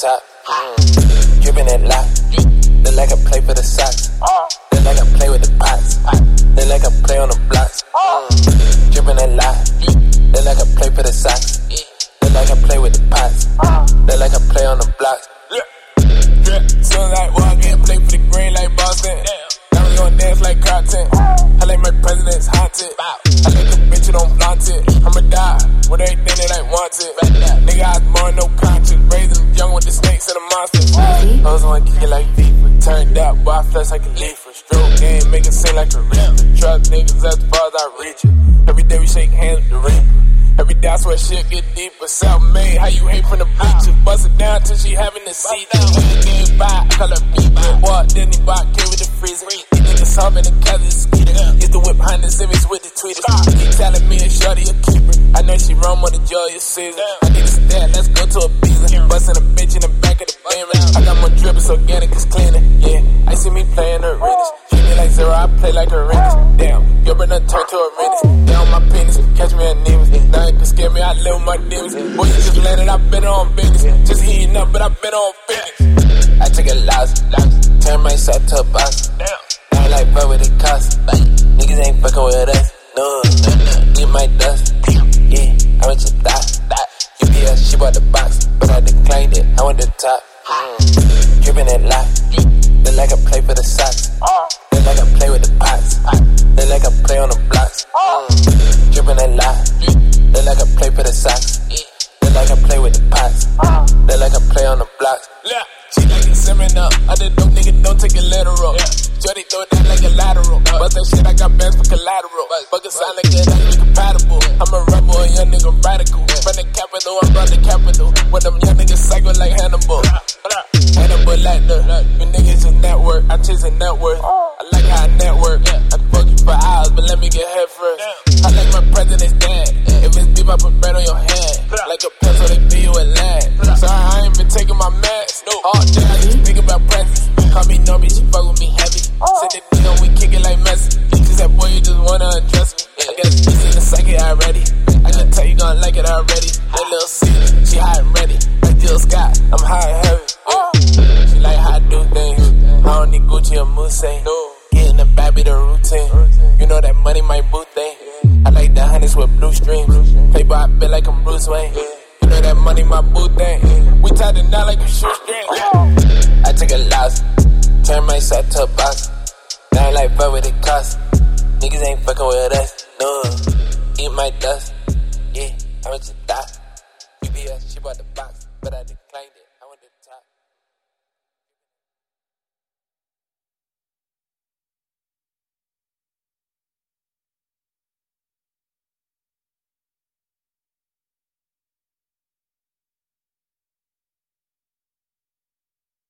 top. Mm. Dripping that lot. Look like I play for the Sox. Look like I play with the pots. Look like I play on the blocks. Mm. Dripping that lot. Look like I play for the Sox. Look like I play with the pots. Look like I play on the blocks. Drip, soon like walk in, play for the green like Boston. Now we gon' dance like content. I like my presidents haunted. I like the bitch who don't flaunt it. I'ma die with everything that I wanted. With the snakes and the monsters. I was one kick it like FIFA. Turned up, boy, I flex like a leafer. Stroke game, make it seem like a reaper. Truck niggas as far as I reach it. Every day we shake hands with the reaper. Every day I swear shit get deeper. Self-made, how you hate from the bleachers. Bust it down till she having the seat. Hand game by, I call her beat. Walk, then he bought, came with the freezer. These niggas humming the cousin skeeter. Get the whip behind the civics with the tweeters. Keep telling me a shorty a keeper. I know she run with the Julius Caesar. I need a stand, let's go to a organic, it's cleaner. Yeah, I see me playing Rangers. Treat me like zero, I play like a Rangers. Damn, your brother turn to a Rangers. Down my penis, catch me a Nemus. Nothing can scare me, I live with my demons. Boy, you just landed, I been on business. Just heating up, but I been on fitness. I took a loss, loss. Turn my side to a box. Damn. Now I like fuck with the cost. Like, niggas ain't fucking with us. No, eat my dust. Yeah, I went to die. die. UPS, she bought the box, but I declined it. I want the top. Mm. Dripping that lot. Look like I play for the Sox. Look like I play with the pots. Look like I play on the blocks. Dripping that lot. Look like I play for the Sox. Look like I play with the pots. Look like I play on the blocks. She like it up. I did dope nigga, don't take it literal. Jody throw that like a lateral. Bust that shit, I got bands for collateral. Fuck a sign like it, we compatible. I'm a rebel, a young nigga radical. From the capital, I'm from the capital. With them young niggas psycho like. Hannibal chase a net worth. I like how I network. I fuck you for hours, but let me get head first. I like my president's dad. If it's deep, I put bread on your head. Like a pencil, they feel you a lad. Sorry, I ain't been taking my meds. All day, I just think about presents. Call me Normie, she fuck with me heavy. Send the deal, we kick it like Messi. She said, boy, you just wanna undress me. I a piece in the psychic already. I can tell you gonna like it already. That little C, she hot and ready. Like Jill Scott, I'm high and heavy. Gucci or Mousse. Get in the the routine. You know that money my boot thing. I like the hundreds with blue streams. Playboy, I feel like I'm Bruce Wayne. You know that money my boot thing. We tied it down like a shoestring. I took a loss. Turn my side to a box. Now I like fuck with the cost. Niggas ain't fucking with us. No, eat my dust. Yeah, I went to die. UPS, she bought the box, but I did.